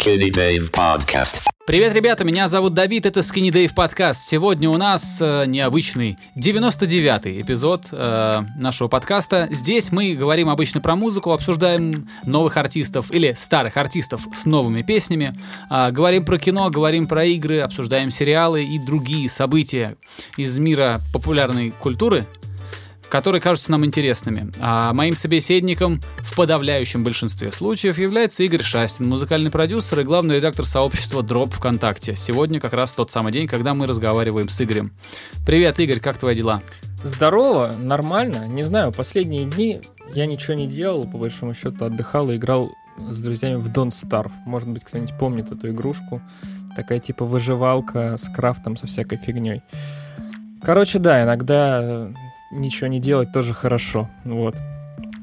Skinny Dave Podcast. Привет, ребята, меня зовут Давид, это Skinny Dave подкаст. Сегодня у нас э, необычный 99-й эпизод э, нашего подкаста. Здесь мы говорим обычно про музыку, обсуждаем новых артистов или старых артистов с новыми песнями, э, говорим про кино, говорим про игры, обсуждаем сериалы и другие события из мира популярной культуры, которые кажутся нам интересными. А моим собеседником в подавляющем большинстве случаев является Игорь Шастин, музыкальный продюсер и главный редактор сообщества Drop ВКонтакте. Сегодня как раз тот самый день, когда мы разговариваем с Игорем. Привет, Игорь, как твои дела? Здорово, нормально. Не знаю, последние дни я ничего не делал, по большому счету отдыхал и играл с друзьями в Don't Starve. Может быть, кто-нибудь помнит эту игрушку. Такая типа выживалка с крафтом, со всякой фигней. Короче, да, иногда ничего не делать тоже хорошо. Вот.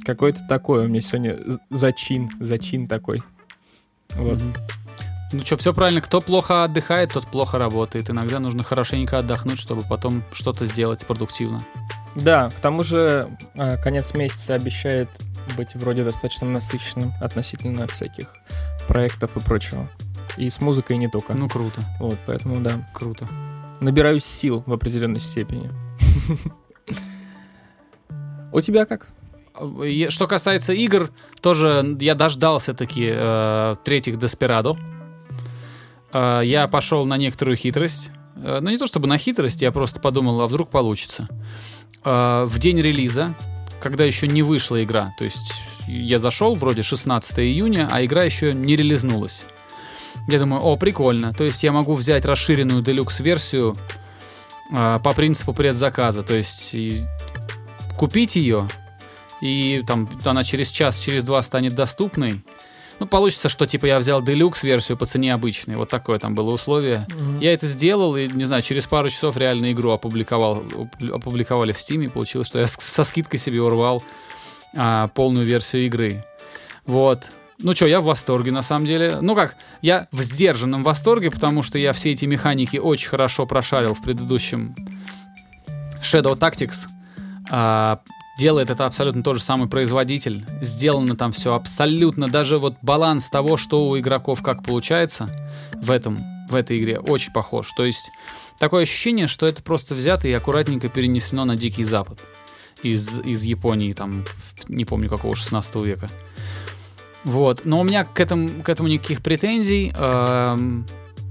Какой-то такой у меня сегодня зачин, зачин такой. Вот. Ну что, все правильно. Кто плохо отдыхает, тот плохо работает. Иногда нужно хорошенько отдохнуть, чтобы потом что-то сделать продуктивно. Да, к тому же а, конец месяца обещает быть вроде достаточно насыщенным относительно всяких проектов и прочего. И с музыкой не только. Ну, круто. Вот, поэтому да. Круто. Набираюсь сил в определенной степени. У тебя как? Что касается игр, тоже я дождался таки э, третьих Деспирадо. Э, я пошел на некоторую хитрость. Э, ну, не то чтобы на хитрость, я просто подумал, а вдруг получится. Э, в день релиза, когда еще не вышла игра, то есть я зашел вроде 16 июня, а игра еще не релизнулась. Я думаю, о, прикольно. То есть я могу взять расширенную делюкс-версию э, по принципу предзаказа. То есть купить ее, и там она через час, через два станет доступной. Ну, получится, что типа я взял делюкс версию по цене обычной. Вот такое там было условие. Mm-hmm. Я это сделал, и, не знаю, через пару часов реально игру опубликовал, опубликовали в Steam, и получилось, что я со скидкой себе урвал а, полную версию игры. Вот. Ну что, я в восторге на самом деле. Ну как, я в сдержанном восторге, потому что я все эти механики очень хорошо прошарил в предыдущем Shadow Tactics. А, делает это абсолютно тот же самый производитель. Сделано там все абсолютно, даже вот баланс того, что у игроков как получается в этом, в этой игре, очень похож. То есть такое ощущение, что это просто взято и аккуратненько перенесено на Дикий Запад из, из Японии, там, не помню какого, 16 века. Вот, но у меня к этому, к этому никаких претензий. Эм,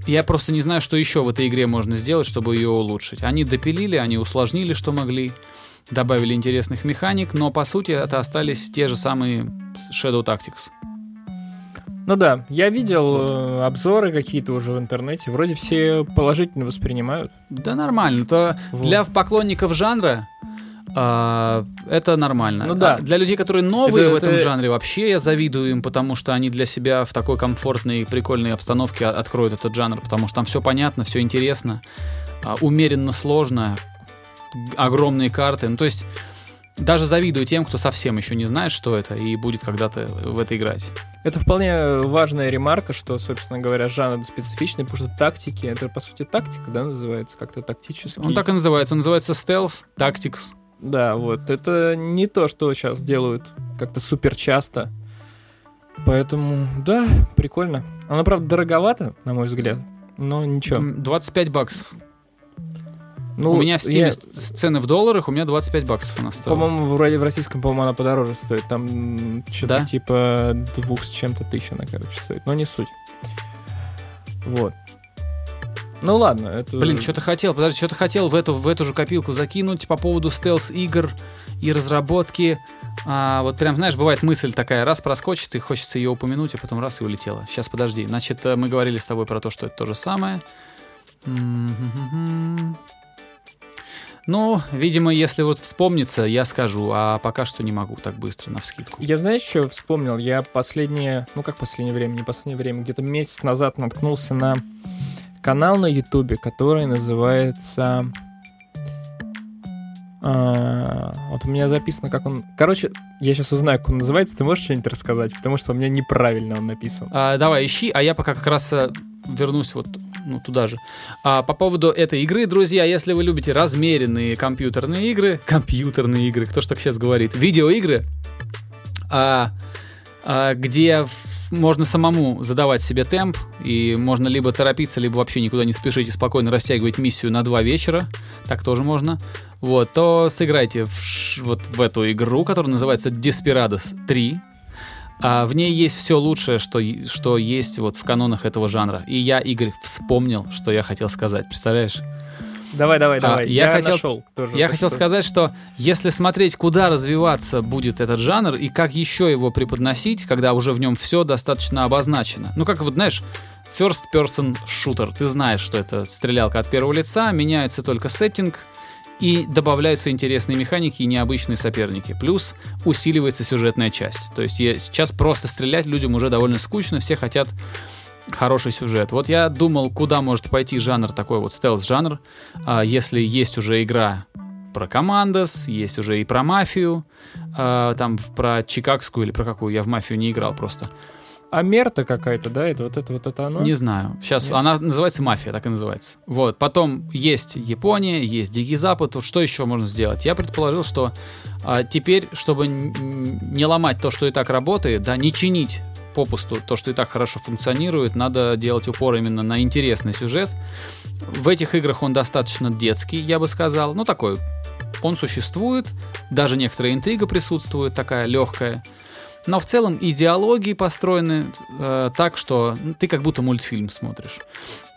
я просто не знаю, что еще в этой игре можно сделать, чтобы ее улучшить. Они допилили, они усложнили, что могли добавили интересных механик, но по сути это остались те же самые Shadow Tactics. Ну да, я видел э, обзоры какие-то уже в интернете, вроде все положительно воспринимают. Да нормально, то вот. для поклонников жанра э, это нормально. Ну да. А для людей, которые новые это, в этом это... жанре, вообще я завидую им, потому что они для себя в такой комфортной и прикольной обстановке откроют этот жанр, потому что там все понятно, все интересно, э, умеренно сложно, огромные карты. Ну, то есть даже завидую тем, кто совсем еще не знает, что это, и будет когда-то в это играть. Это вполне важная ремарка, что, собственно говоря, жанр специфичный, потому что тактики, это, по сути, тактика, да, называется, как-то тактически. Он так и называется, он называется стелс, тактикс. Да, вот, это не то, что сейчас делают как-то супер часто. Поэтому, да, прикольно. Она, правда, дороговато, на мой взгляд, но ничего. 25 баксов. Ну, у меня в Steam я... цены в долларах, у меня 25 баксов она стоит. По-моему, вроде в российском, по-моему, она подороже стоит. Там что-то да? типа двух с чем-то тысяч она, короче, стоит. Но не суть. Вот. Ну ладно, это... Блин, что-то хотел, подожди, что-то хотел в эту, в эту же копилку закинуть по поводу стелс-игр и разработки. А, вот прям, знаешь, бывает мысль такая, раз проскочит, и хочется ее упомянуть, а потом раз и улетела. Сейчас, подожди. Значит, э, мы говорили с тобой про то, что это то же самое. Ну, видимо, если вот вспомнится, я скажу, а пока что не могу так быстро, на вскидку. Я знаешь, что вспомнил? Я последнее, ну как последнее время, не последнее время, где-то месяц назад наткнулся на канал на Ютубе, который называется... А, вот у меня записано, как он... Короче, я сейчас узнаю, как он называется. Ты можешь что-нибудь рассказать? Потому что у меня неправильно он написан. А, давай, ищи, а я пока как раз э, вернусь вот ну, туда же. А по поводу этой игры, друзья, если вы любите размеренные компьютерные игры, компьютерные игры, кто ж так сейчас говорит, видеоигры, а, где в- можно самому задавать себе темп, и можно либо торопиться, либо вообще никуда не спешить и спокойно растягивать миссию на два вечера, так тоже можно, вот, то сыграйте в, вот в эту игру, которая называется Desperados 3. А в ней есть все лучшее, что, что есть вот в канонах этого жанра. И я, Игорь, вспомнил, что я хотел сказать. Представляешь? Давай, давай, А, давай. я Я, хотел- нашел тоже. Я хотел сказать, что если смотреть, куда развиваться будет этот жанр и как еще его преподносить, когда уже в нем все достаточно обозначено. Ну, как вот, знаешь, first person shooter. Ты знаешь, что это стрелялка от первого лица, меняется только сеттинг, и добавляются интересные механики и необычные соперники. Плюс усиливается сюжетная часть. То есть сейчас просто стрелять людям уже довольно скучно, все хотят хороший сюжет. Вот я думал, куда может пойти жанр такой вот стелс-жанр, а, если есть уже игра про Командос, есть уже и про мафию, а, там про Чикагскую или про какую, я в мафию не играл просто. А мерта какая-то, да? Это вот это вот это оно? Не знаю. Сейчас Нет? она называется мафия, так и называется. Вот. Потом есть Япония, есть Дикий Запад. Вот что еще можно сделать? Я предположил, что а, теперь, чтобы не ломать то, что и так работает, да, не чинить попусту то, что и так хорошо функционирует, надо делать упор именно на интересный сюжет. В этих играх он достаточно детский, я бы сказал. Ну, такой. Он существует, даже некоторая интрига присутствует, такая легкая. Но в целом идеологии построены э, так, что ты как будто мультфильм смотришь.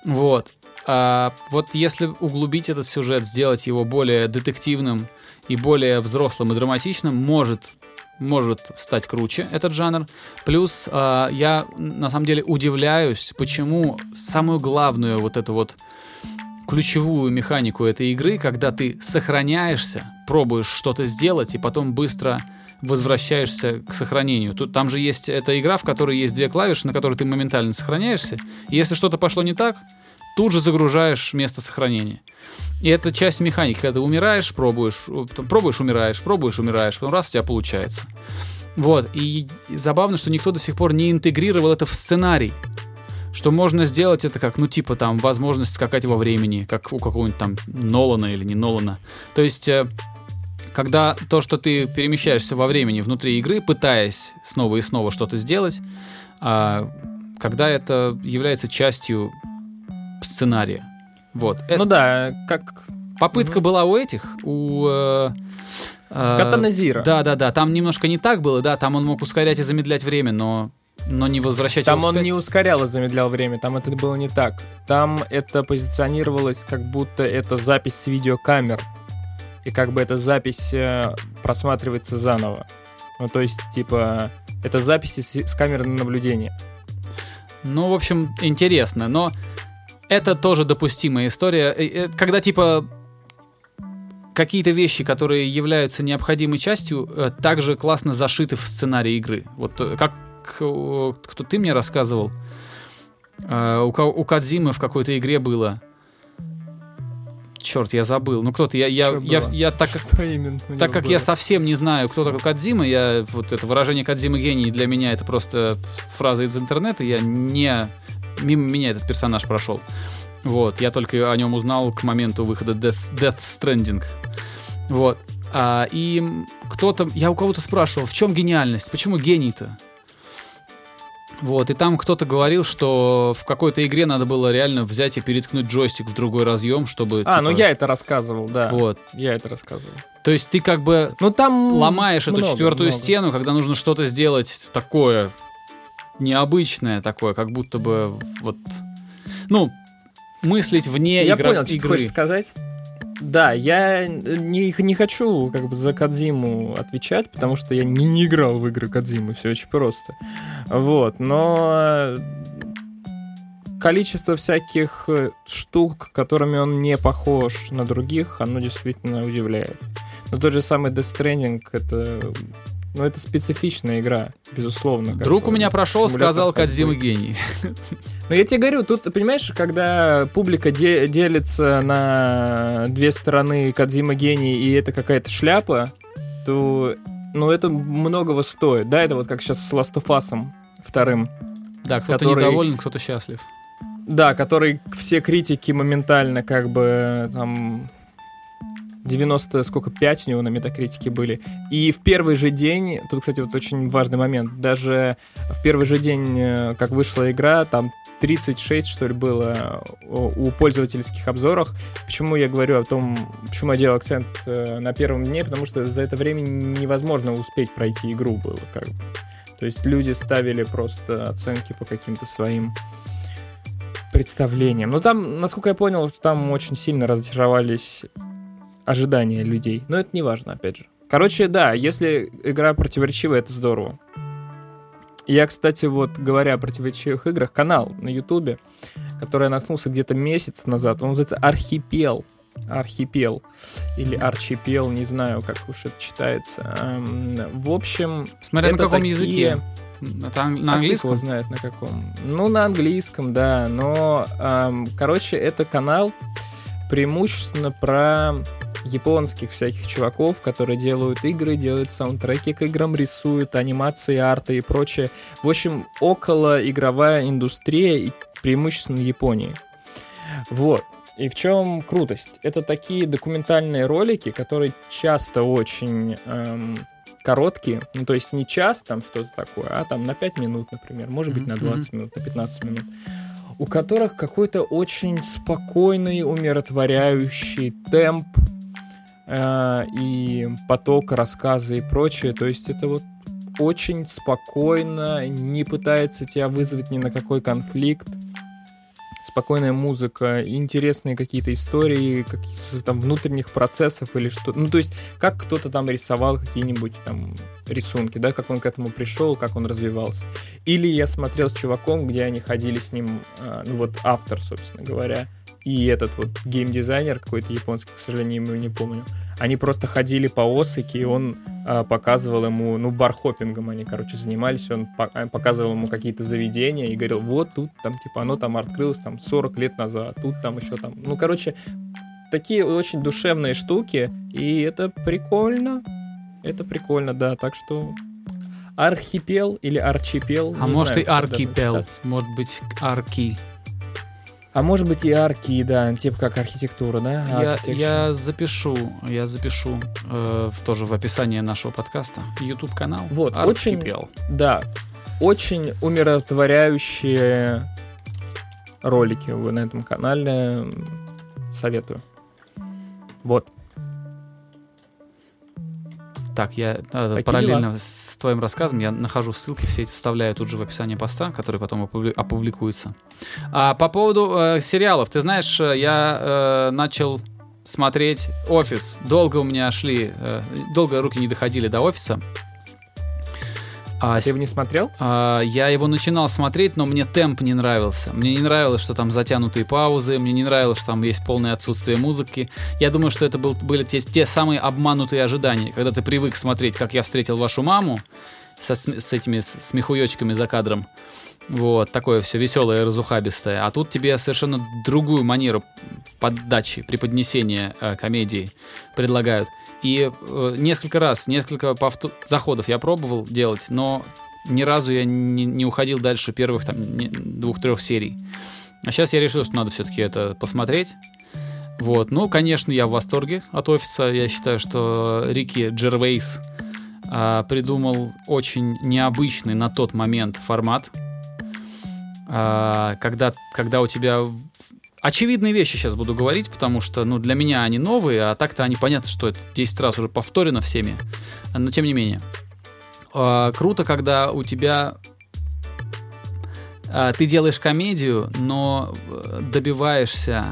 Вот. А вот если углубить этот сюжет, сделать его более детективным и более взрослым и драматичным, может может стать круче этот жанр. Плюс э, я на самом деле удивляюсь, почему самую главную вот эту вот ключевую механику этой игры, когда ты сохраняешься, пробуешь что-то сделать и потом быстро возвращаешься к сохранению. Тут, там же есть эта игра, в которой есть две клавиши, на которые ты моментально сохраняешься. И если что-то пошло не так, тут же загружаешь место сохранения. И это часть механики, когда ты умираешь, пробуешь, э, пробуешь, умираешь, пробуешь, умираешь, потом раз у тебя получается. Вот, и забавно, что никто до сих пор не интегрировал это в сценарий. Что можно сделать это как, ну, типа там, возможность скакать во времени, как у какого-нибудь там Нолана или не Нолана. То есть, э, когда то, что ты перемещаешься во времени внутри игры, пытаясь снова и снова что-то сделать, а, когда это является частью сценария. Вот. Это- Ну да, как Попытка была у этих, у... э, э, Катана Зира. Да, да, да. Там немножко не так было, да. Там он мог ускорять и замедлять время, но, но не возвращать Там он не ускорял и замедлял время, там это было не так. Там это позиционировалось, как будто это запись с видеокамер. И как бы эта запись э, просматривается заново. Ну, то есть, типа, это записи с, с камеры наблюдения. Ну, в общем, интересно, но это тоже допустимая история. Э, Когда, типа, какие-то вещи, которые являются необходимой частью, э, также классно зашиты в сценарий игры. Вот э, как кто ты мне рассказывал, у, ка- у Кадзимы в какой-то игре было. Черт, я забыл. Ну кто-то, я, я, я, я так как так как я совсем не знаю, кто такой Кадзима, я вот это выражение Кадзима гений для меня это просто фраза из интернета, я не мимо меня этот персонаж прошел. Вот, я только о нем узнал к моменту выхода Death, Death Stranding. Вот. А, и кто-то, я у кого-то спрашивал, в чем гениальность, почему гений-то? Вот, и там кто-то говорил, что в какой-то игре надо было реально взять и переткнуть джойстик в другой разъем, чтобы... А, ну типа, я это рассказывал, да. Вот. Я это рассказывал. То есть ты как бы Ну там ломаешь эту много, четвертую много. стену, когда нужно что-то сделать такое необычное, такое, как будто бы вот, ну, мыслить вне Я игра- понял, что ты игры. хочешь сказать. Да, я не, не хочу как бы за Кадзиму отвечать, потому что я не, не играл в игры Кадзимы, все очень просто. Вот, но количество всяких э, штук, которыми он не похож на других, оно действительно удивляет. Но тот же самый Death Stranding, это, ну, это специфичная игра, безусловно. Друг у меня прошел, сказал. Кадзима гений. Ну, я тебе говорю, тут, понимаешь, когда публика де- делится на две стороны Кадзима гений, и это какая-то шляпа, то, ну, это многого стоит. Да, это вот как сейчас с Last of Us вторым. Да, кто-то Который- недоволен, кто-то счастлив. Да, который все критики моментально как бы там 90, сколько, 5 у него на метакритике были. И в первый же день, тут, кстати, вот очень важный момент, даже в первый же день, э, как вышла игра, там 36, что ли, было у пользовательских обзорах. Почему я говорю о том, почему я делал акцент э, на первом дне, потому что за это время невозможно успеть пройти игру было, как бы. То есть люди ставили просто оценки по каким-то своим представлениям. Но там, насколько я понял, там очень сильно разочаровались ожидания людей. Но это не важно, опять же. Короче, да, если игра противоречивая, это здорово. Я, кстати, вот говоря о противоречивых играх, канал на Ютубе, который я наткнулся где-то месяц назад, он называется Архипел. Архипел или Арчипел, не знаю, как уж это читается. Эм, в общем, Смотря на каком такие... языке. Это ан- на английском? Кто знает на каком. Ну, на английском, да. Но, эм, короче, это канал преимущественно про японских всяких чуваков, которые делают игры, делают саундтреки к играм, рисуют анимации, арты и прочее. В общем, около игровая индустрия преимущественно Японии. Вот. И в чем крутость? Это такие документальные ролики, которые часто очень эм, короткие, ну то есть не час там что-то такое, а там на 5 минут, например, может быть на 20 минут, на 15 минут, у которых какой-то очень спокойный, умиротворяющий темп, Э, и поток рассказа и прочее. То есть это вот очень спокойно, не пытается тебя вызвать ни на какой конфликт. Спокойная музыка, интересные какие-то истории, каких-то там внутренних процессов или что. Ну, то есть, как кто-то там рисовал какие-нибудь там рисунки, да, как он к этому пришел, как он развивался. Или я смотрел с чуваком, где они ходили с ним, э, ну вот автор, собственно говоря, и этот вот геймдизайнер какой-то японский, к сожалению, ему не помню, они просто ходили по Осаке, и он э, показывал ему, ну, бархопингом они, короче, занимались, он по а, показывал ему какие-то заведения и говорил, вот тут там, типа, оно там открылось там 40 лет назад, тут там еще там, ну, короче, такие очень душевные штуки, и это прикольно, это прикольно, да, так что архипел или арчипел. А может знаю, и аркипел, может быть арки. А может быть и арки, да, типа как архитектура, да? Я, я запишу, я запишу э, тоже в описании нашего подкаста YouTube канал. Вот, Архипел. очень, да, очень умиротворяющие ролики вы на этом канале советую. Вот. Так, я э, параллельно дела. с твоим рассказом я нахожу ссылки, все эти вставляю тут же в описании поста, который потом опубликуется. А по поводу э, сериалов, ты знаешь, э, я э, начал смотреть «Офис». Долго у меня шли, э, долго руки не доходили до «Офиса». А, Ты его не смотрел? А, я его начинал смотреть, но мне темп не нравился. Мне не нравилось, что там затянутые паузы, мне не нравилось, что там есть полное отсутствие музыки. Я думаю, что это был, были те, те самые обманутые ожидания, когда ты привык смотреть, как я встретил вашу маму со, с этими смехуёчками за кадром. Вот, такое все веселое, разухабистое. А тут тебе совершенно другую манеру поддачи, преподнесения э, комедии предлагают. И э, несколько раз, несколько повтор... заходов я пробовал делать, но ни разу я не, не уходил дальше первых там двух-трех серий. А сейчас я решил, что надо все-таки это посмотреть. Вот, ну, конечно, я в восторге от офиса. Я считаю, что Рики Джервейс а, придумал очень необычный на тот момент формат, а, когда, когда у тебя очевидные вещи сейчас буду говорить, потому что, ну, для меня они новые, а так-то они понятно, что это 10 раз уже повторено всеми, но тем не менее. Э, круто, когда у тебя э, ты делаешь комедию, но э, добиваешься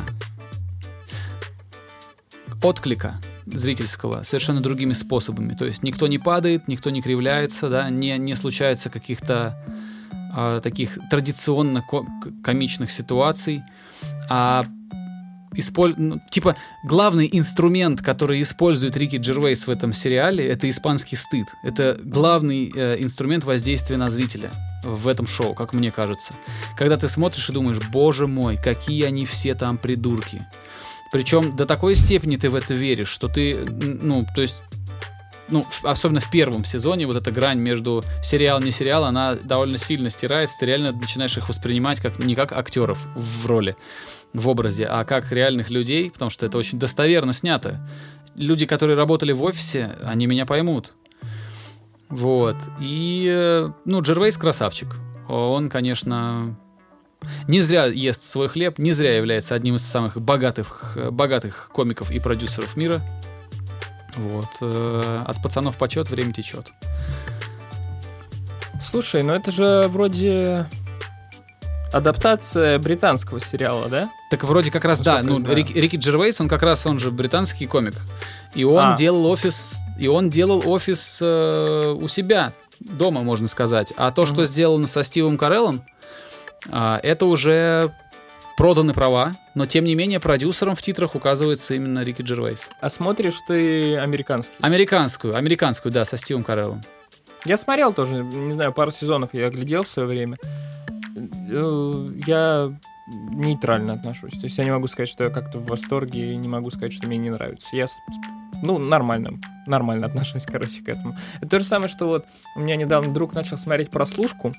отклика зрительского совершенно другими способами. То есть никто не падает, никто не кривляется, да, не, не случается каких-то э, таких традиционно комичных ситуаций а исполь... ну, типа главный инструмент, который использует Рики Джервейс в этом сериале, это испанский стыд. Это главный э, инструмент воздействия на зрителя в этом шоу, как мне кажется. Когда ты смотришь и думаешь, боже мой, какие они все там придурки. Причем до такой степени ты в это веришь, что ты, ну, то есть ну, особенно в первом сезоне, вот эта грань между сериал не сериал, она довольно сильно стирается. Ты реально начинаешь их воспринимать как не как актеров в роли, в образе, а как реальных людей, потому что это очень достоверно снято. Люди, которые работали в офисе, они меня поймут. Вот. И, ну, Джервейс красавчик. Он, конечно, не зря ест свой хлеб, не зря является одним из самых богатых, богатых комиков и продюсеров мира. Вот. э, От пацанов почет, время течет. Слушай, ну это же вроде адаптация британского сериала, да? Так вроде как раз, да, Насколько я ну. Рик- Рики Джервейс, он как раз, он же британский комик. И он А. делал офис, и он делал офис э, у себя, дома, можно сказать. А то, что Мгм. сделано со Стивом Кареллом, а, это уже проданы права, но тем не менее продюсером в титрах указывается именно Рики Джервейс. А смотришь ты американский? Американскую, американскую, да, со Стивом Кареллом. Я смотрел тоже, не знаю, пару сезонов я глядел в свое время. Э, Я нейтрально отношусь. То есть я не могу сказать, что я как-то в восторге, и не могу сказать, что мне не нравится. Я, ну, нормально, нормально отношусь, короче, к этому. Это то же самое, что вот у меня недавно друг начал смотреть прослушку.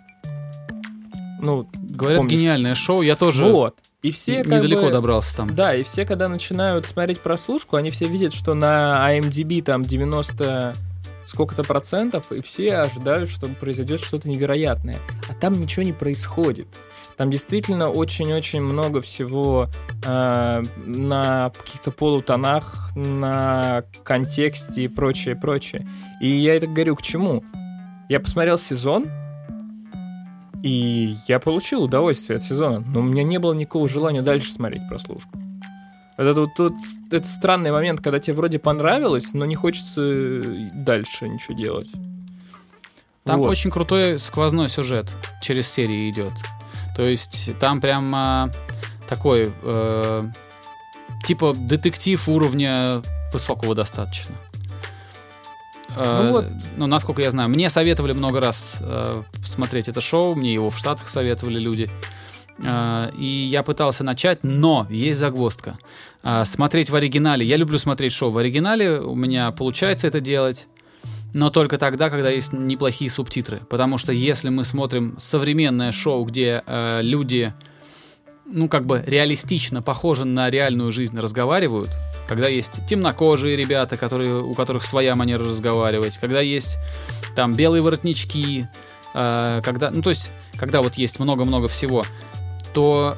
Ну, Говорят, Помнишь? гениальное шоу, я тоже вот. И все как недалеко бы- добрался там. Да, и все, когда начинают смотреть прослушку, они все видят, что на IMDb там 90 сколько-то процентов, и все ожидают, что произойдет что-то невероятное. А там ничего не происходит. Там действительно очень-очень много всего э, на каких-то полутонах, на контексте и прочее, прочее. И я это говорю к чему? Я посмотрел сезон, и я получил удовольствие от сезона, но у меня не было никакого желания дальше смотреть прослушку. Это тут, тут это странный момент, когда тебе вроде понравилось, но не хочется э, дальше ничего делать. Там Вот. очень крутой сквозной сюжет через серии идет. То есть там прям а, такой э, типа детектив уровня высокого достаточно. Э, Ну вот. ну, насколько я знаю, мне советовали много раз э, смотреть это шоу, мне его в Штатах советовали люди. Э, и я пытался начать, но есть загвоздка. Э, смотреть в оригинале. Я люблю смотреть шоу в оригинале, у меня получается это делать но только тогда, когда есть неплохие субтитры. Потому что если мы смотрим современное шоу, где э, люди, ну, как бы реалистично похожи на реальную жизнь, разговаривают, когда есть темнокожие ребята, которые, у которых своя манера разговаривать, когда есть там белые воротнички, э, когда, ну, то есть, когда вот есть много-много всего, то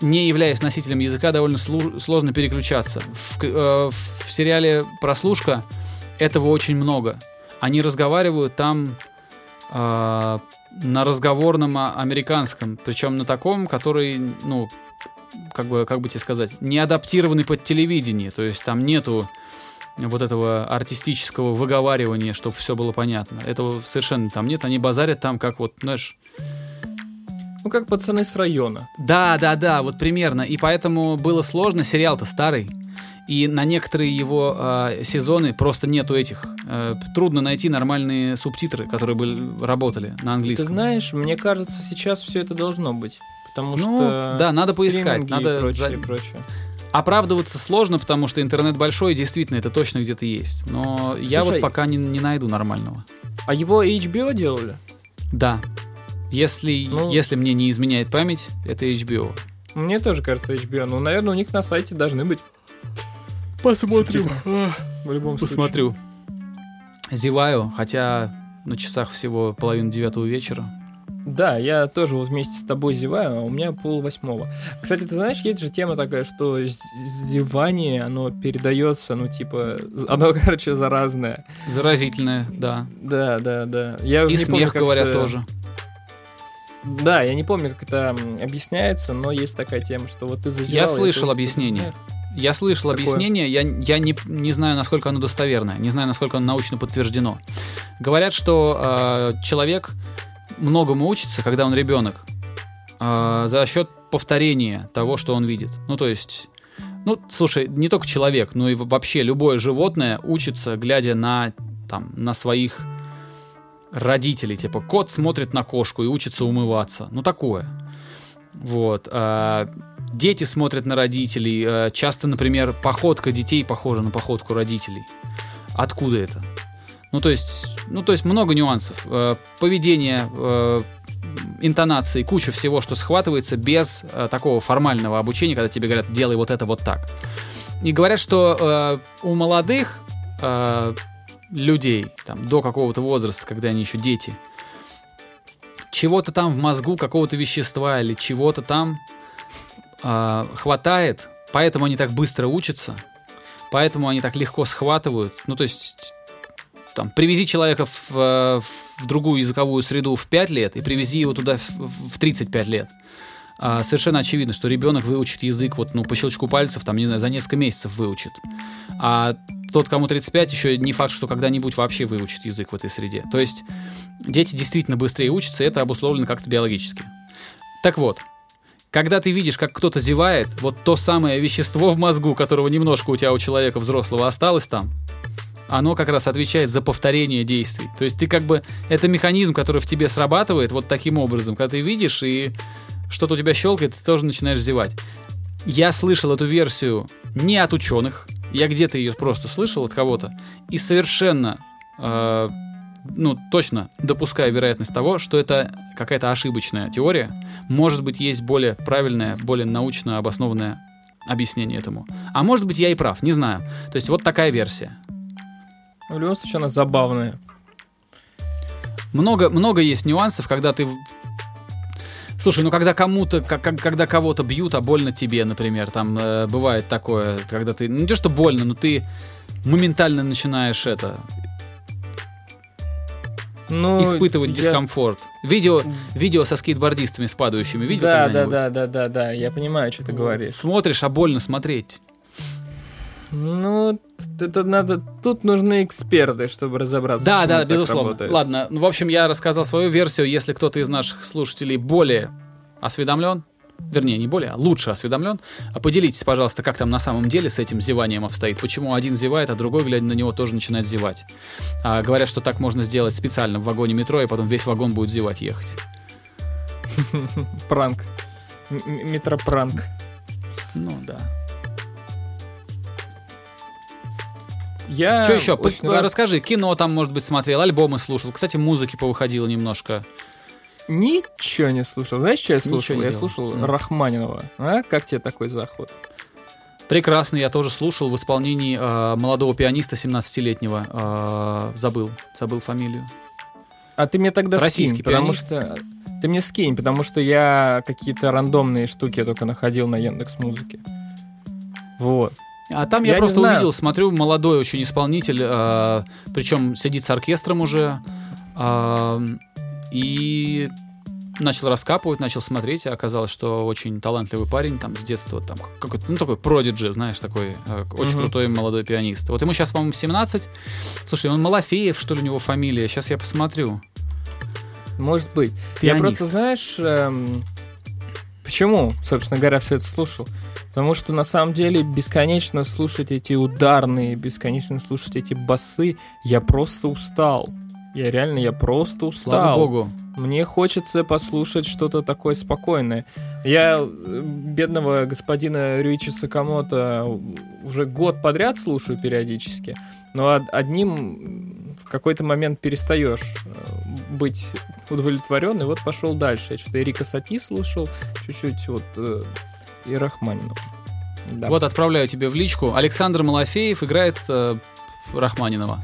не являясь носителем языка, довольно сложно переключаться. В, э, в сериале «Прослушка» этого очень много. Они разговаривают там а, на разговорном а, американском, причем на таком, который, ну, как бы, как бы тебе сказать, не адаптированный под телевидение, то есть там нету вот этого артистического выговаривания, чтобы все было понятно. Этого совершенно там нет. Они базарят там, как вот, знаешь, Ну, как пацаны с района. да, да, да, вот примерно. И поэтому было сложно. Сериал-то старый. И на некоторые его э, сезоны просто нету этих. Э, трудно найти нормальные субтитры, которые бы работали на Ты английском. знаешь, мне кажется, сейчас все это должно быть. Потому Ну, что... да, надо поискать, надо и прочее, за- и прочее. Оправдываться сложно, потому что интернет большой, и действительно это точно где-то есть. Но я вот Слушай, пока не, не найду нормального. А его HBO делали? Да. Если, Ну. если мне не изменяет память, это HBO. Мне тоже кажется HBO. Ну, наверное, у них на сайте должны быть. Посмотрим. В любом случае. Посмотрю. Зеваю, хотя на часах всего половина девятого вечера. Да, я тоже вот вместе с тобой зеваю, а у меня пол восьмого. Кстати, ты знаешь, есть же тема такая, что зевание, оно передается, ну, типа, оно, короче, заразное. Заразительное, да. Да, да, да. Я И смех, помню, говорят, это- тоже. Да, я не помню, как это объясняется, но есть такая тема, что вот ты зазевал... Я слышал объяснение. Я слышал Какое? объяснение, я, я не, не знаю, насколько оно достоверное, не знаю, насколько оно научно подтверждено. Говорят, что э, человек многому учится, когда он ребенок, э, за счет повторения того, что он видит. Ну, то есть, ну, слушай, не только человек, но и вообще любое животное учится, глядя на, там, на своих родителей. Типа, кот смотрит на кошку и учится умываться. Ну, такое. Вот. а, Дети смотрят на родителей. э, Часто, например, походка детей похожа на походку родителей. Откуда это? Ну, то есть, ну, то есть много нюансов. Э, поведение, э, интонации, куча всего, что схватывается без э, такого формального обучения, когда тебе говорят, делай вот это вот так. И говорят, что у молодых людей, там, до какого-то возраста, когда они еще дети, чего-то там в мозгу, какого-то вещества или чего-то там э, хватает, поэтому они так быстро учатся, поэтому они так легко схватывают. Ну, то есть, там, привези человека в, в другую языковую среду в 5 лет и привези его туда в, в 35 лет. А, совершенно очевидно, что ребенок выучит язык вот, ну, по щелчку пальцев, там, не знаю, за несколько месяцев выучит. А тот, кому 35, еще не факт, что когда-нибудь вообще выучит язык в этой среде. То есть дети действительно быстрее учатся, и это обусловлено как-то биологически. Так вот, когда ты видишь, как кто-то зевает, вот то самое вещество в мозгу, которого немножко у тебя у человека взрослого осталось там, оно как раз отвечает за повторение действий. То есть ты как бы, это механизм, который в тебе срабатывает вот таким образом, когда ты видишь и что-то у тебя щелкает, ты тоже начинаешь зевать. Я слышал эту версию не от ученых, я где-то ее просто слышал от кого-то, и совершенно, э, ну, точно допускаю вероятность того, что это какая-то ошибочная теория. Может быть, есть более правильное, более научно обоснованное объяснение этому. А может быть, я и прав, не знаю. То есть вот такая версия. В любом случае, она забавная. Много, много есть нюансов, когда ты Слушай, ну когда кому-то, как, когда кого-то бьют, а больно тебе, например, там э, бывает такое, когда ты, ну не то что больно, но ты моментально начинаешь это ну, испытывать я... дискомфорт. Видео, видео со скейтбордистами с падающими, видел да, да, да, да, да, да, я понимаю, что ты говоришь. Смотришь, а больно смотреть. Ну, это надо. Тут нужны эксперты, чтобы разобраться. Да, да, безусловно. Работает. Ладно, ну, в общем, я рассказал свою версию. Если кто-то из наших слушателей более осведомлен, вернее, не более, а лучше осведомлен, а поделитесь, пожалуйста, как там на самом деле с этим зеванием обстоит. Почему один зевает, а другой, глядя на него, тоже начинает зевать. А, говорят, что так можно сделать специально в вагоне метро, и потом весь вагон будет зевать ехать. Пранк. Метропранк. Ну да. Я Что еще? Очень рад... Расскажи, кино там, может быть, смотрел, альбомы слушал. Кстати, музыки повыходило немножко. Ничего не слушал. Знаешь, что я слушал? Я слушал mm. Рахманинова. А? Как тебе такой заход? Прекрасно, я тоже слушал в исполнении э, молодого пианиста 17-летнего. Э, забыл, забыл фамилию. А ты мне тогда Российский скинь, потому что... Ты мне скинь, потому что я какие-то рандомные штуки только находил на Яндекс Музыке. Вот. А там я, я просто увидел, смотрю, молодой очень исполнитель, э, причем сидит с оркестром уже, э, и начал раскапывать, начал смотреть, и оказалось, что очень талантливый парень, там, с детства, там, какой-то, ну, такой продиджи, знаешь, такой, э, очень uh-huh. крутой молодой пианист. Вот ему сейчас, по-моему, 17. Слушай, он Малафеев, что ли, у него фамилия? Сейчас я посмотрю. Может быть. Пианист. Я просто, знаешь, эм, почему, собственно говоря, все это слушал? Потому что на самом деле бесконечно слушать эти ударные, бесконечно слушать эти басы, я просто устал. Я реально, я просто устал. Слава богу. Мне хочется послушать что-то такое спокойное. Я э, бедного господина Рюичи Сакамото уже год подряд слушаю периодически, но одним в какой-то момент перестаешь э, быть удовлетворен, и вот пошел дальше. Я что-то Эрика Сати слушал, чуть-чуть вот э, и Рахманиновым. Да. Вот отправляю тебе в личку. Александр Малафеев играет э, Рахманинова.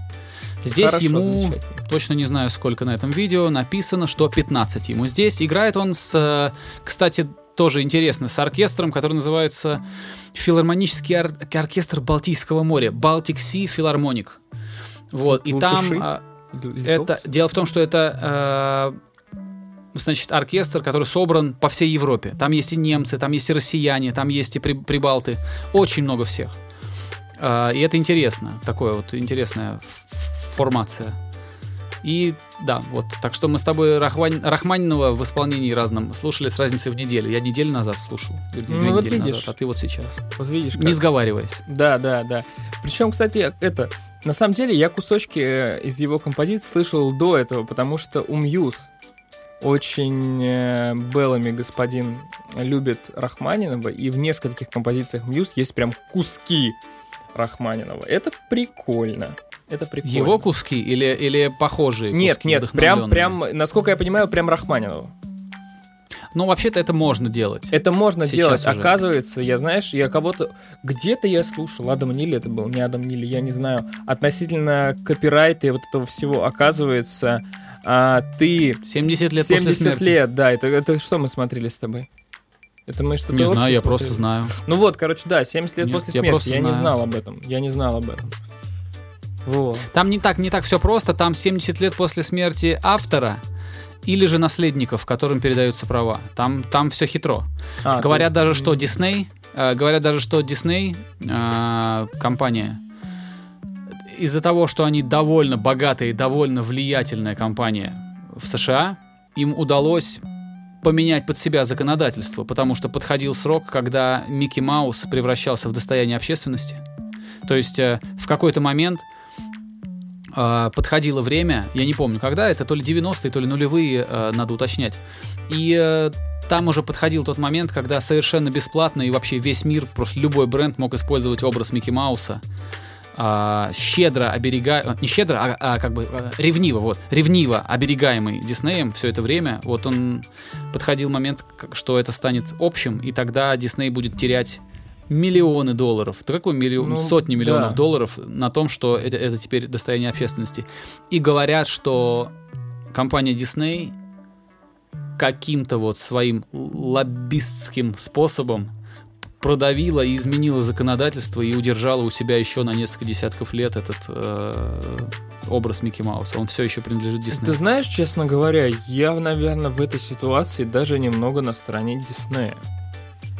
Здесь Хорошо, ему, точно не знаю сколько на этом видео, написано, что 15 ему. Здесь играет он с, э, кстати, тоже интересно, с оркестром, который называется Филармонический ор- оркестр Балтийского моря, Baltic Sea Philharmonic. Вот, и там... А, это, дело в том, что это э, значит, оркестр, который собран по всей Европе. Там есть и немцы, там есть и россияне, там есть и при, прибалты. Очень много всех. А, и это интересно. Такое вот интересная формация. И да, вот. Так что мы с тобой Рахман, Рахманинова в исполнении разном слушали с разницей в неделю. Я неделю назад слушал. ну, две вот видишь. назад, а ты вот сейчас. Вот видишь. Как. Не сговариваясь. Да, да, да. Причем, кстати, это... На самом деле, я кусочки э, из его композиции слышал до этого, потому что у Мьюз очень э, Беллами господин любит Рахманинова, и в нескольких композициях Мьюз есть прям куски Рахманинова. Это прикольно. Это прикольно. Его куски или, или похожие Нет, куски, нет, прям, вдохновленные? прям, насколько я понимаю, прям Рахманинова. Ну, вообще-то это можно делать. Это можно Сейчас делать. уже. Оказывается, я, знаешь, я кого-то... Где-то я слушал, Адам Нилли это был, не Адам Нилли, я не знаю. Относительно копирайта и вот этого всего, оказывается, а, ты... 70 лет 70 после смерти. лет, да. Это, это что мы смотрели с тобой? Это мы что-то Не знаю, я просто смотрели? знаю. Ну вот, короче, да, 70 лет Нет, после я смерти. просто Я не знал об этом. Я не знал об этом. Вот. Там не так, не так все просто. Там 70 лет после смерти автора или же наследников, которым передаются права. Там, там все хитро. А, говорят есть, даже, что Дисней, э, говорят даже, что Дисней э, компания из-за того, что они довольно богатая и довольно влиятельная компания в США, им удалось поменять под себя законодательство, потому что подходил срок, когда Микки Маус превращался в достояние общественности. То есть э, в какой-то момент э, подходило время, я не помню, когда это, то ли 90-е, то ли нулевые, э, надо уточнять. И э, там уже подходил тот момент, когда совершенно бесплатно и вообще весь мир, просто любой бренд мог использовать образ Микки Мауса. А, щедро оберегая, не щедро, а, а как бы а, ревниво, вот, ревниво оберегаемый Диснеем все это время, вот он подходил момент, что это станет общим, и тогда Дисней будет терять миллионы долларов. Да какой миллион? Ну, Сотни миллионов да. долларов на том, что это, это теперь достояние общественности. И говорят, что компания Disney каким-то вот своим лоббистским способом продавила и изменила законодательство и удержала у себя еще на несколько десятков лет этот э, образ Микки Мауса. Он все еще принадлежит Диснею. Ты знаешь, честно говоря, я, наверное, в этой ситуации даже немного на стороне Диснея.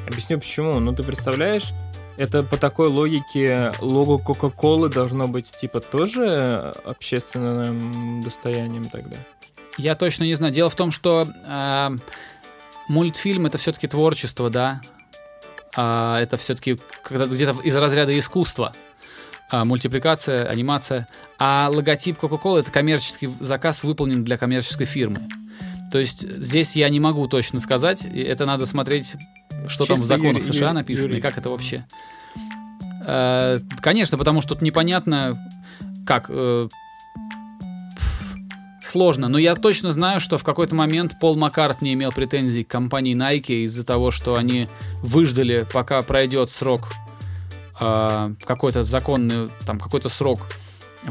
Объясню почему. Ну, ты представляешь, это по такой логике лого Кока-Колы должно быть типа тоже общественным достоянием тогда. Я точно не знаю. Дело в том, что э, мультфильм это все-таки творчество, да. А, это все-таки когда где-то из разряда искусства. А, мультипликация, анимация. А логотип Coca-Cola это коммерческий заказ, выполнен для коммерческой фирмы. То есть здесь я не могу точно сказать. и Это надо смотреть, что там в Чисто законах юри- США юри- написано, и юрист. как это вообще. Э, конечно, потому что тут непонятно, как э, сложно. Но я точно знаю, что в какой-то момент Пол Маккартни имел претензии к компании Nike из-за того, что они выждали, пока пройдет срок э, какой-то законный, там какой-то срок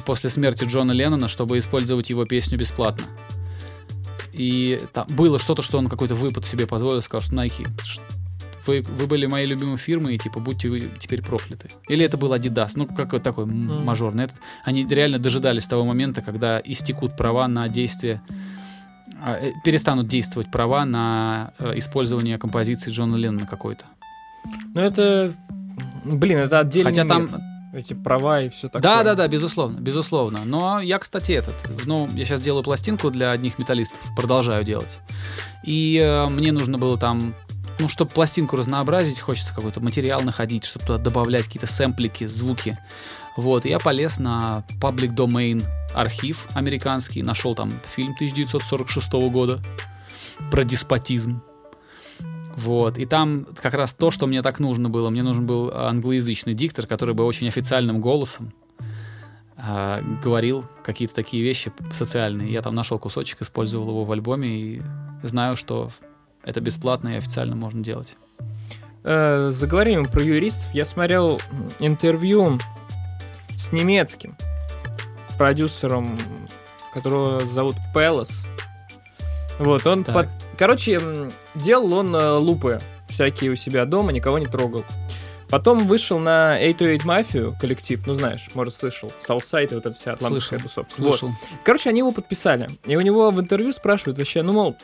после смерти Джона Леннона, чтобы использовать его песню бесплатно. И там было что-то, что он какой-то выпад себе позволил, сказал, что Nike, вы, вы были моей любимой фирмой, и типа будьте вы теперь прокляты. Или это был Adidas, ну какой-то такой м- Мгм. мажорный. Этот. Они реально дожидались того момента, когда истекут права на действие, а, э, перестанут действовать права на э, использование композиции Джона Леннона какой-то. Ну, это... Блин, это отдельный Хотя мир. там Эти права и все такое. Да, да, да, безусловно, безусловно. Но я, кстати, этот, ну, я сейчас делаю пластинку для одних металлистов, продолжаю делать. И э, мне нужно было там, ну, чтобы пластинку разнообразить, хочется какой-то материал находить, чтобы туда добавлять какие-то сэмплики, звуки. Вот, я полез на Public Domain архив американский, нашел там фильм 1946 года про деспотизм. Вот, и там как раз то, что мне так нужно было. Мне нужен был англоязычный диктор, который бы очень официальным голосом а, говорил какие-то такие вещи социальные. Я там нашел кусочек, использовал его в альбоме и знаю, что это бесплатно и официально можно делать. Э, заговорим про юристов. Я смотрел интервью с немецким продюсером, которого зовут Пелос. Вот, он Так. под... Короче, делал он э, лупы всякие у себя дома, никого не трогал. Потом вышел на 808 Mafia коллектив, ну знаешь, может слышал, Southside и вот эта вся атлантская Слышал, тусовка. Вот. Слышал. Короче, они его подписали. И у него в интервью спрашивают вообще, ну, мол,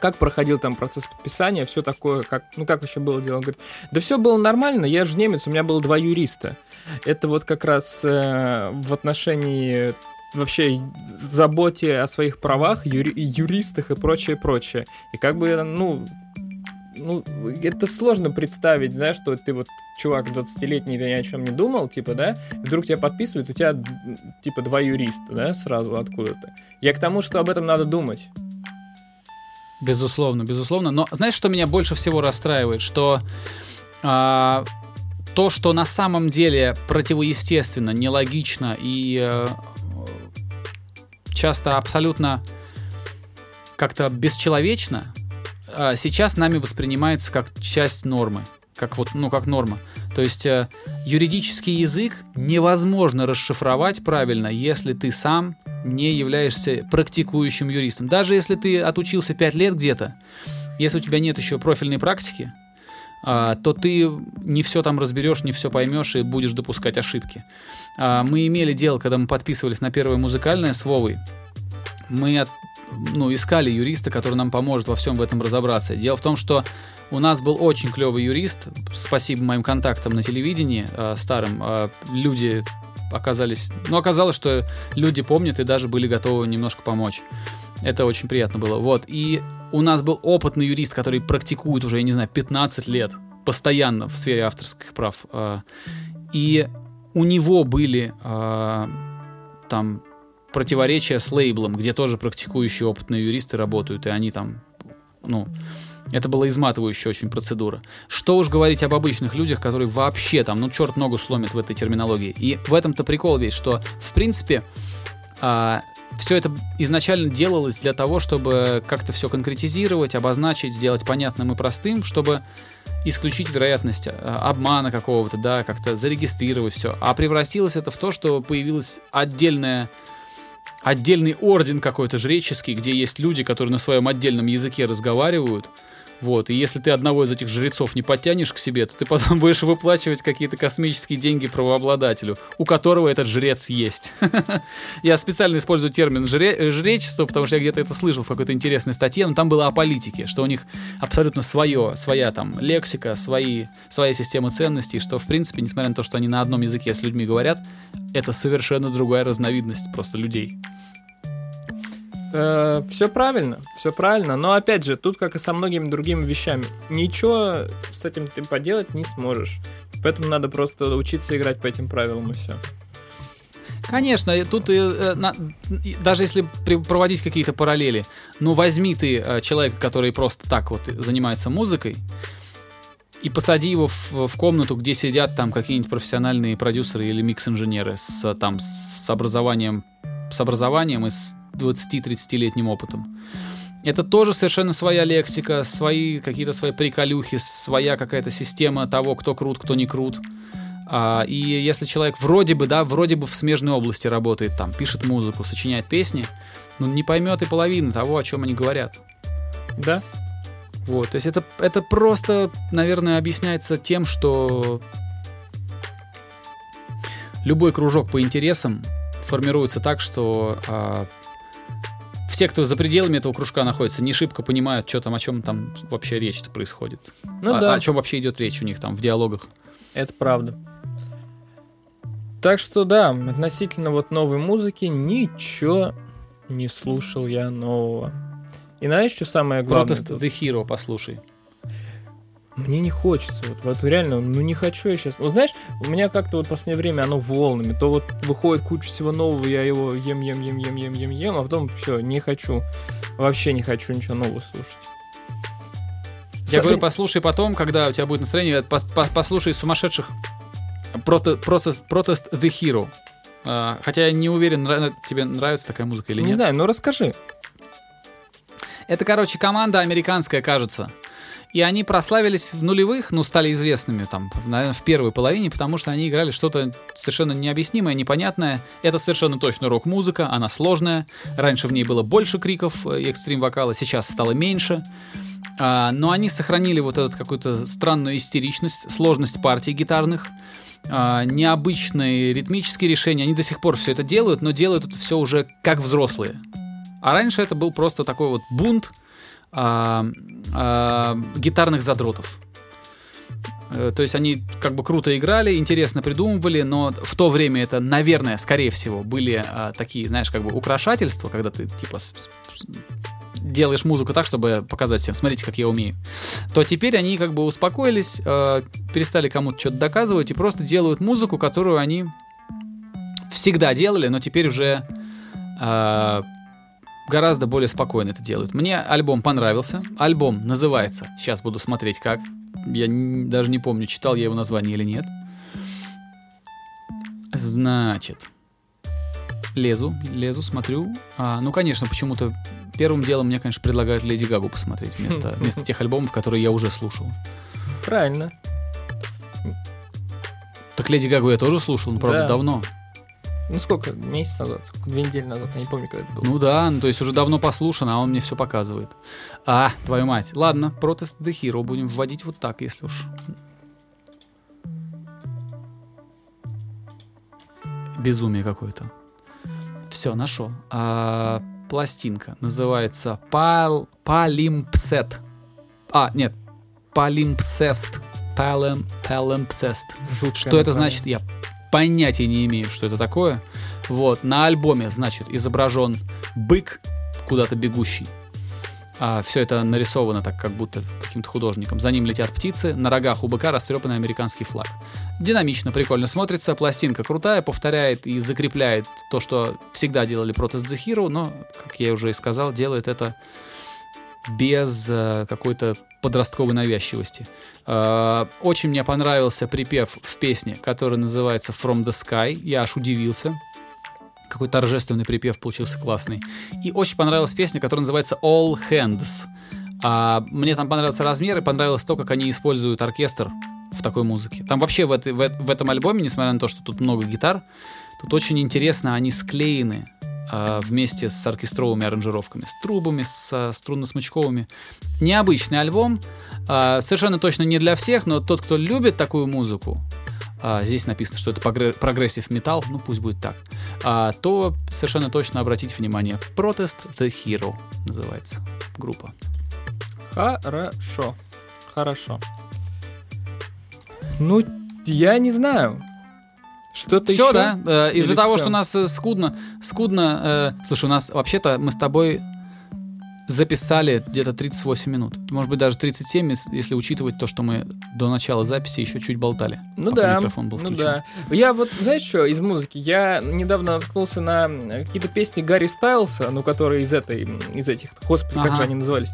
как проходил там процесс подписания, все такое, как, ну, как вообще было дело? Он говорит, да все было нормально, я же немец, у меня было два юриста. Это вот как раз э, в отношении вообще заботе о своих правах, юри- юристах и прочее, прочее. И как бы, ну, ну, это сложно представить, знаешь, что ты вот чувак 20-летний, ты ни о чем не думал, типа, да, вдруг тебя подписывают, у тебя, типа, два юриста, да, сразу откуда-то. Я к тому, что об этом надо думать. Безусловно, безусловно. Но знаешь, что меня больше всего расстраивает? Что а, то, что на самом деле противоестественно, нелогично и э, часто абсолютно как-то бесчеловечно, э, сейчас нами воспринимается как часть нормы, как вот, ну, как норма. То есть э, юридический язык невозможно расшифровать правильно, если ты сам не являешься практикующим юристом. Даже если ты отучился 5 лет где-то, если у тебя нет еще профильной практики, а, то ты не все там разберешь, не все поймешь и будешь допускать ошибки. А, мы имели дело, когда мы подписывались на первое музыкальное с Вовой, мы от, ну, искали юриста, который нам поможет во всем в этом разобраться. Дело в том, что у нас был очень клевый юрист, спасибо моим контактам на телевидении э, старым, э, люди оказались, ну, оказалось, что люди помнят и даже были готовы немножко помочь. Это очень приятно было. Вот. И у нас был опытный юрист, который практикует уже, я не знаю, 15 лет постоянно в сфере авторских прав. А, и у него были а, там противоречия с лейблом, где тоже практикующие опытные юристы работают, и они там, ну, это была изматывающая очень процедура. Что уж говорить об обычных людях, которые вообще там, ну, черт ногу сломит в этой терминологии. И в этом-то прикол весь, что, в принципе, а, все это изначально делалось для того, чтобы как-то все конкретизировать, обозначить, сделать понятным и простым, чтобы исключить вероятность а, обмана какого-то, да, как-то зарегистрировать все. А превратилось это в то, что появилась отдельная отдельный орден какой-то жреческий, где есть люди, которые на своем отдельном языке разговаривают, вот, и если ты одного из этих жрецов не подтянешь к себе, то ты потом будешь выплачивать какие-то космические деньги правообладателю, у которого этот жрец есть. Я специально использую термин жре- жречество, потому что я где-то это слышал в какой-то интересной статье, но там было о политике, что у них абсолютно свое, своя там лексика, свои, своя система ценностей, что в принципе, несмотря на то, что они на одном языке с людьми говорят, это совершенно другая разновидность просто людей. Э, все правильно, все правильно. Но опять же, тут, как и со многими другими вещами, ничего с этим ты поделать не сможешь. Поэтому надо просто учиться играть по этим правилам и все. Конечно, тут э, на, даже если при, проводить какие-то параллели, ну возьми ты э, человека, который просто так вот занимается музыкой, и посади его в, в комнату, где сидят там какие-нибудь профессиональные продюсеры или микс-инженеры с, там, с образованием, с образованием и с 20-30-летним опытом. Это тоже совершенно своя лексика, свои какие-то свои приколюхи, своя какая-то система того, кто крут, кто не крут. А, и если человек вроде бы, да, вроде бы в смежной области работает, там, пишет музыку, сочиняет песни, но не поймет и половины того, о чем они говорят. Да. Вот, то есть это, это просто, наверное, объясняется тем, что любой кружок по интересам формируется так, что а, все, кто за пределами этого кружка находится, не шибко понимают, что там, о чем там вообще речь-то происходит. Ну, а, да. О чем вообще идет речь у них там в диалогах. Это правда. Так что да, относительно вот новой музыки ничего не слушал я нового. И знаешь, что самое главное? Protest The Hero послушай. Мне не хочется. Вот, вот реально, ну не хочу я сейчас. Вот знаешь, у меня как-то вот в последнее время оно волнами. То вот выходит куча всего нового, я его ем, ем, ем, ем, ем, ем, ем, а потом все, не хочу. Вообще не хочу ничего нового слушать. Я говорю, послушай потом, когда у тебя будет настроение, послушай сумасшедших Protest, Protest The Hero. А, хотя я не уверен, тебе нравится такая музыка или нет. Не знаю, но расскажи. Это, короче, команда американская, кажется. И они прославились в нулевых, ну, стали известными там, наверное, в первой половине, потому что они играли что-то совершенно необъяснимое, непонятное. Это совершенно точно рок-музыка, она сложная. Раньше в ней было больше криков и экстрим-вокала, сейчас стало меньше. А, но они сохранили вот эту какую-то странную истеричность, сложность партий гитарных, а, необычные ритмические решения. Они до сих пор все это делают, но делают это все уже как взрослые. А раньше это был просто такой вот бунт, а, а, гитарных задротов. Э, то есть они как бы круто играли, интересно придумывали, но в то время это, наверное, скорее всего, были а, такие, знаешь, как бы украшательства, когда ты типа с, с, делаешь музыку так, чтобы показать всем, смотрите, как я умею. То теперь они как бы успокоились, э, перестали кому-то что-то доказывать и просто делают музыку, которую они всегда делали, но теперь уже э, гораздо более спокойно это делают. Мне альбом понравился. Альбом называется, сейчас буду смотреть как. Я даже не помню, читал я его название или нет. Значит, лезу, лезу, смотрю. А, ну, конечно, почему-то первым делом мне, конечно, предлагают Леди Гагу посмотреть вместо, вместо тех альбомов, которые я уже слушал. Правильно. Так Леди Гагу я тоже слушал, но правда Да. давно. Ну сколько? Месяц назад? Сколько? Две недели назад? Я не помню, когда это было. Ну да, ну, то есть уже давно послушан, а он мне все показывает. А, твою мать. Ладно, Protest the Hero будем вводить вот так, если уж. Безумие какое-то. Все, нашел. А, пластинка называется Пал... Палимпсет. А, нет, Палимпсест. Палем... Палимпсест. Жуткое Что это название. значит, я понятия не имею, что это такое. Вот, на альбоме, значит, изображен бык, куда-то бегущий. все это нарисовано так, как будто каким-то художником. За ним летят птицы, на рогах у быка растрепанный американский флаг. Динамично, прикольно смотрится, пластинка крутая, повторяет и закрепляет то, что всегда делали Protest the Hero, но, как я уже и сказал, делает это без э, какой-то подростковой навязчивости. Э, очень мне понравился припев в песне, который называется From the Sky. Я аж удивился. Какой торжественный припев получился классный. И очень понравилась песня, которая называется All Hands. А, мне там понравился размер и понравилось то, как они используют оркестр в такой музыке. Там вообще в, этой- в в этом альбоме, несмотря на то, что тут много гитар, тут очень интересно, они склеены вместе с оркестровыми аранжировками, с трубами, с струнно-смычковыми. Необычный альбом, а, совершенно точно не для всех, но тот, кто любит такую музыку, а, здесь написано, что это progressive metal, ну пусть будет так, а, то совершенно точно обратите внимание. Protest the Hero называется группа. Хорошо. Хорошо. Ну, я не знаю. Что-то Все, еще? да? Э, Из-за того, всё? что у нас э, скудно, скудно... э, слушай, у нас вообще-то мы с тобой записали где-то 38 минут. Может быть, даже 37, ес- если учитывать то, что мы до начала записи еще чуть болтали. Ну да, микрофон был ну включен. да. Я вот, знаешь что, из музыки, я недавно наткнулся на э, какие-то песни Гарри Стайлса, ну, которые из этой, из этих, господи, как Ага. же они назывались?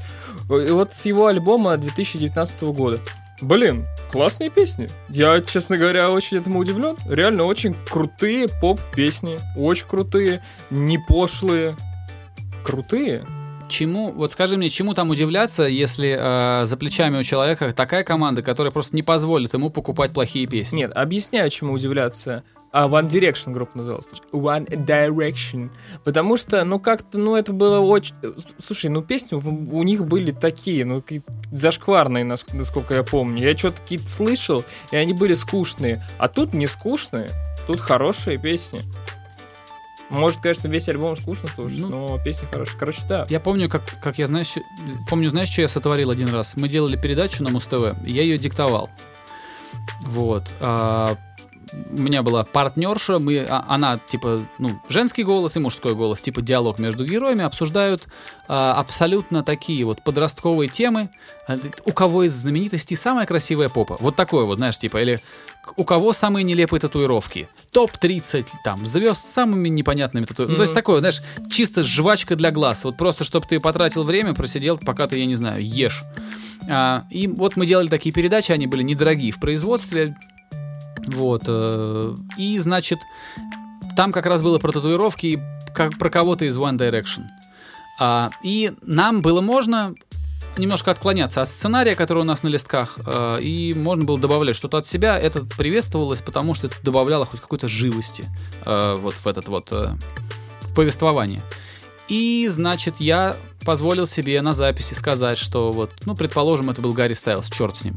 И вот с его альбома 2019 года. Блин, классные песни. Я, честно говоря, очень этому удивлен. Реально очень крутые поп-песни. Очень крутые, не пошлые. Крутые. Чему, вот скажи мне, чему там удивляться, если э, за плечами у человека такая команда, которая просто не позволит ему покупать плохие песни? Нет, объясняю, чему удивляться. А One Direction группа называлась. One Direction. Потому что, ну, как-то, ну, это было очень... Слушай, ну, песни у них были такие, ну, зашкварные, нас- насколько я помню. Я что-то какие-то слышал, и они были скучные. А тут не скучные, тут хорошие песни. Может, конечно, весь альбом скучно слушать, Ну. но песни хорошие. Короче, да. Я помню, как, как я, знаешь, помню, знаешь, что я сотворил один раз? Мы делали передачу на Муз-ТВ, и я ее диктовал. Вот. а, у меня была партнерша, мы, а- она, типа, ну, женский голос и мужской голос, типа, диалог между героями, обсуждают а, абсолютно такие вот подростковые темы. А, У кого из знаменитостей самая красивая попа? Вот такое вот, знаешь, типа, или у кого самые нелепые татуировки? Топ-30 там звезд с самыми непонятными татуировками. Ну, то есть такое, знаешь, чисто жвачка для глаз. Вот просто, чтобы ты потратил время, просидел, пока ты, я не знаю, ешь. А, и вот мы делали такие передачи, они были недорогие в производстве. Вот. э, и, значит, там как раз было про татуировки и как, про кого-то из One Direction. А, и нам было можно немножко отклоняться от сценария, который у нас на листках, э, и можно было добавлять что-то от себя. Это приветствовалось, потому что это добавляло хоть какой-то живости э, вот в этот вот э, в повествование. И, значит, я позволил себе на записи сказать, что вот, ну, предположим, это был Гарри Стайлз, черт с ним.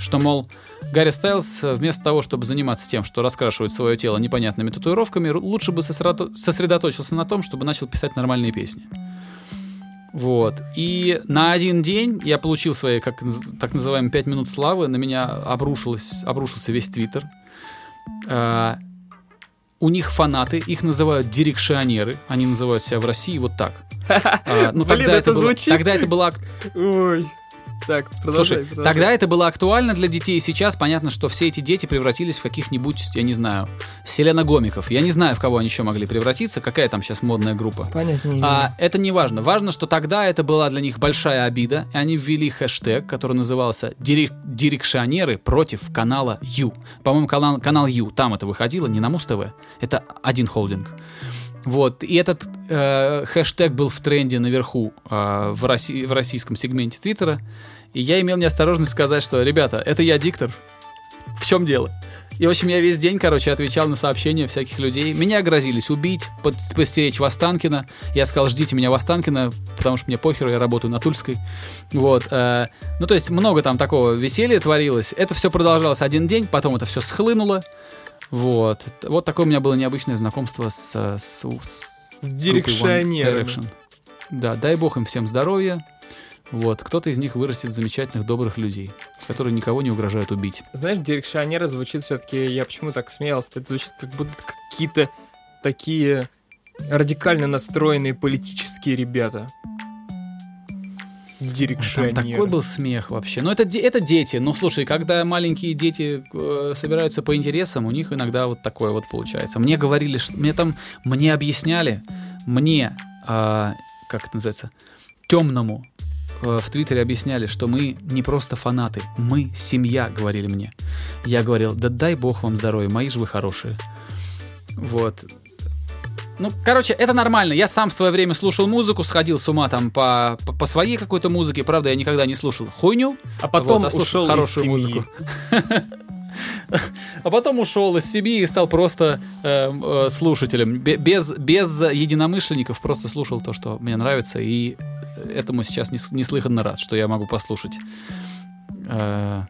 Что, мол, Гарри Стайлз э, вместо того, чтобы заниматься тем, что раскрашивает свое тело непонятными татуировками, лучше бы сосредото- сосредоточился на том, чтобы начал писать нормальные песни. Вот. И на один день я получил свои, как так называемые, 5 минут славы. На меня обрушилось, обрушился весь твиттер. А, у них фанаты, их называют дирекшионеры. Они называют себя в России вот так. А, ну, Блин, тогда это было- звучит- Тогда это была... Ой. Так, продолжай, Слушай, продолжай. тогда это было актуально для детей, сейчас понятно, что все эти дети превратились в каких-нибудь, я не знаю, селеногомиков. Я не знаю, в кого они еще могли превратиться, какая там сейчас модная группа. Понятно А, это не важно. Важно, что тогда это была для них большая обида, и они ввели хэштег, который назывался «Дирек- «Дирекшионеры против канала Ю». По-моему, канал, канал Ю, там это выходило, не на Муз-ТВ. Это один холдинг. Вот, и этот э, хэштег был в тренде наверху э, в, Росси- в российском сегменте Твиттера. И я имел неосторожность сказать, что, ребята, это я диктор. В чем дело? И, в общем, я весь день, короче, отвечал на сообщения всяких людей. Меня грозились убить, под- постеречь в Останкино. Я сказал, ждите меня в Останкино, потому что мне похер, я работаю на Тульской. Вот. э, ну, то есть, много там такого веселья творилось. Это все продолжалось один день, потом это все схлынуло. Вот. Вот такое у меня было необычное знакомство с, э, с, с, С. Direction. Да, дай бог им всем здоровья. Вот, кто-то из них вырастет замечательных, добрых людей, которые никого не угрожают убить. Знаешь, дирекшионеры звучит все-таки, я почему так смеялся, это звучит как будто какие-то такие радикально настроенные политические ребята. Там Дирекшионеры. такой был смех вообще. Ну, это, это дети. Ну, слушай, когда маленькие дети э, собираются по интересам, у них иногда вот такое вот получается. Мне говорили, что мне там, мне объясняли, мне, а, как это называется, темному э, в Твиттере объясняли, что мы не просто фанаты, мы семья, говорили мне. Я говорил, да дай бог вам здоровья, мои же вы хорошие. Вот. Ну, короче, это нормально. Я сам в свое время слушал музыку, сходил с ума там по, по, по своей какой-то музыке. Правда, я никогда не слушал хуйню. А потом Вот, а слушал ушел хорошую из семьи. музыку. А потом ушел из семьи и стал просто э, э, слушателем. Бе- Без, без единомышленников просто слушал то, что мне нравится. И этому сейчас нес- неслыханно рад, что я могу послушать э,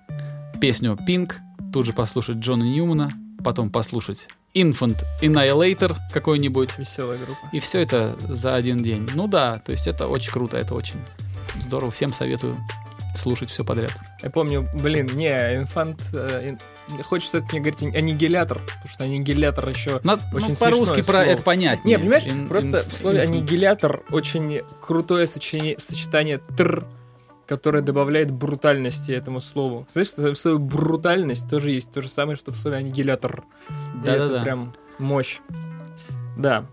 песню Pink, тут же послушать Джона Ньюмана, потом послушать Infant Annihilator какой-нибудь. Веселая группа. И все это за один день. Ну да, то есть это очень круто, это очень здорово. Всем советую слушать все подряд. Я помню, блин, не, инфант... э, ин- Хочется это мне говорить аннигилятор, потому что аннигилятор еще... На- Очень ну, по-русски про это понятнее. Не, понимаешь, Ин- просто инф- в слове инф- аннигилятор очень крутое сочетание тр, которое добавляет брутальности этому слову. Знаешь, слове брутальность тоже есть то же самое, что в слове аннигилятор. И Да-да-да. Это прям мощь. Да,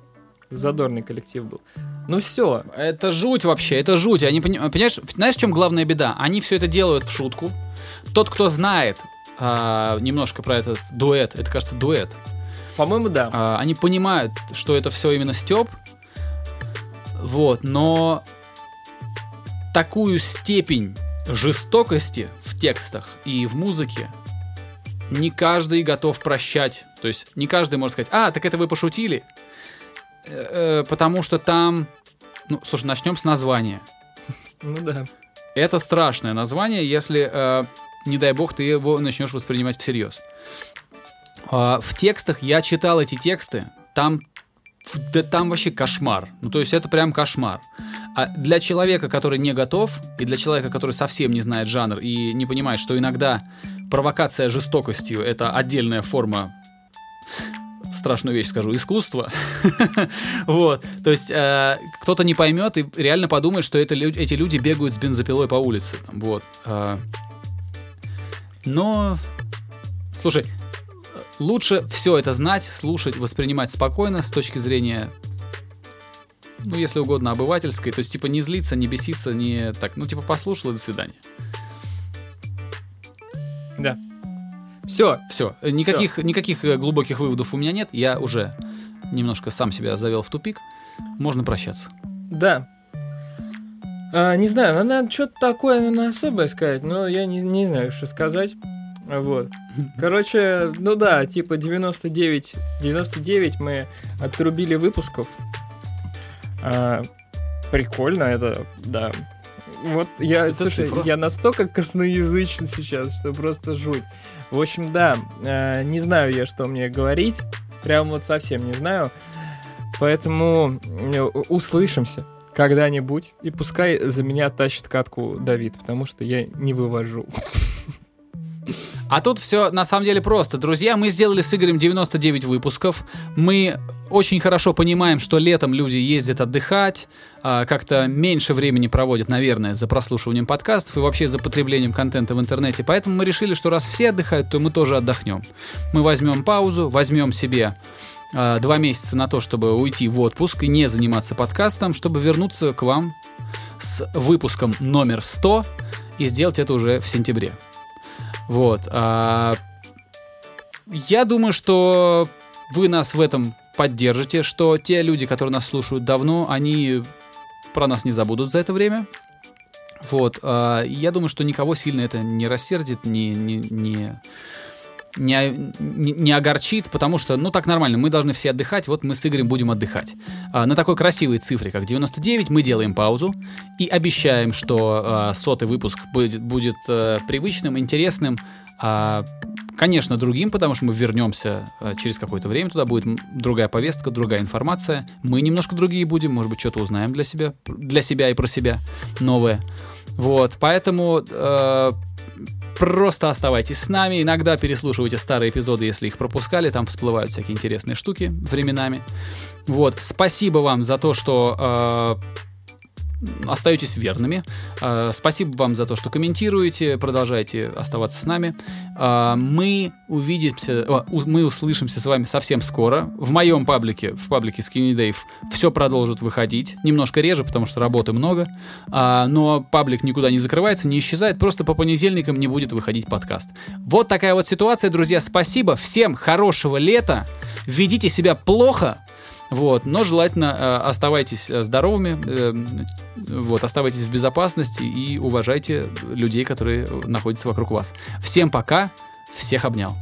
задорный коллектив был. Ну все, Это жуть вообще, это жуть. Они, пони- понимаешь, знаешь, в чем главная беда? Они все это делают в шутку. Тот, кто знает а, немножко про этот дуэт, это, кажется, дуэт, по-моему, да. а, они понимают, что это все именно Степ. Вот, но такую степень жестокости в текстах и в музыке не каждый готов прощать. То есть не каждый может сказать, а, так это вы пошутили. Э, э, Потому что там... Ну, слушай, начнем с названия. Ну да. Это страшное название, если, э, не дай бог, ты его начнешь воспринимать всерьез. А, в текстах, я читал эти тексты, там, да там вообще кошмар. Ну, то есть это прям кошмар. А для человека, который не готов, и для человека, который совсем не знает жанр и не понимает, что иногда провокация жестокостью — это отдельная форма страшную вещь скажу, искусства. вот. То есть э, кто-то не поймет и реально подумает, что это, лю- эти люди бегают с бензопилой по улице. Вот. Э, но, слушай, лучше все это знать, слушать, воспринимать спокойно с точки зрения, ну, если угодно, обывательской. То есть, типа, не злиться, не беситься, не так, ну, типа, послушал и до свидания. Да. Все, Все, никаких, никаких э, глубоких выводов у меня нет. Я уже немножко сам себя завел в тупик. Можно прощаться. Да. А, не знаю, надо что-то такое, наверное, особое сказать, но я не, не знаю, что сказать. Вот. Короче, ну да, типа 99, 99 мы отрубили выпусков. А, прикольно это, да. Вот я, Это слушай, цифра. я настолько косноязычен сейчас, что просто жуть. В общем, да, э, не знаю я, что мне говорить. Прям вот совсем не знаю. Поэтому э, услышимся когда-нибудь. И пускай за меня тащит катку Давид, потому что я не вывожу. А тут все на самом деле просто. Друзья, мы сделали с Игорем 99 выпусков. Мы очень хорошо понимаем, что летом люди ездят отдыхать, а, как-то меньше времени проводят, наверное, за прослушиванием подкастов и вообще за потреблением контента в интернете. Поэтому мы решили, что раз все отдыхают, то мы тоже отдохнем. Мы возьмем паузу, возьмем себе а, два месяца на то, чтобы уйти в отпуск и не заниматься подкастом, чтобы вернуться к вам с выпуском номер 100 и сделать это уже в сентябре. Вот. А, я думаю, что вы нас в этом поддержите, что те люди, которые нас слушают давно, они про нас не забудут за это время. Вот. А, я думаю, что никого сильно это не рассердит, не, не, не, не, не огорчит, потому что, ну, так нормально, мы должны все отдыхать, вот мы с Игорем будем отдыхать. А, на такой красивой цифре, как 99, мы делаем паузу и обещаем, что а, сотый выпуск будет, будет а, привычным, интересным, а, конечно, другим, потому что мы вернемся а, через какое-то время, туда будет другая повестка, другая информация. Мы немножко другие будем, может быть, что-то узнаем для себя, для себя и про себя новое. Вот, поэтому э, просто оставайтесь с нами. Иногда переслушивайте старые эпизоды, если их пропускали. Там всплывают всякие интересные штуки временами. Вот, спасибо вам за то, что э, остаетесь верными. А, спасибо вам за то, что комментируете, продолжайте оставаться с нами. А, мы увидимся, мы услышимся с вами совсем скоро. В моем паблике, в паблике Skinny Dave, все продолжит выходить. Немножко реже, потому что работы много. А, но паблик никуда не закрывается, не исчезает. Просто по понедельникам не будет выходить подкаст. Вот такая вот ситуация, друзья. Спасибо. Всем хорошего лета. Ведите себя плохо. Вот, но желательно э, оставайтесь э, здоровыми, э, вот, оставайтесь в безопасности и уважайте людей, которые находятся вокруг вас. Всем пока, всех обнял.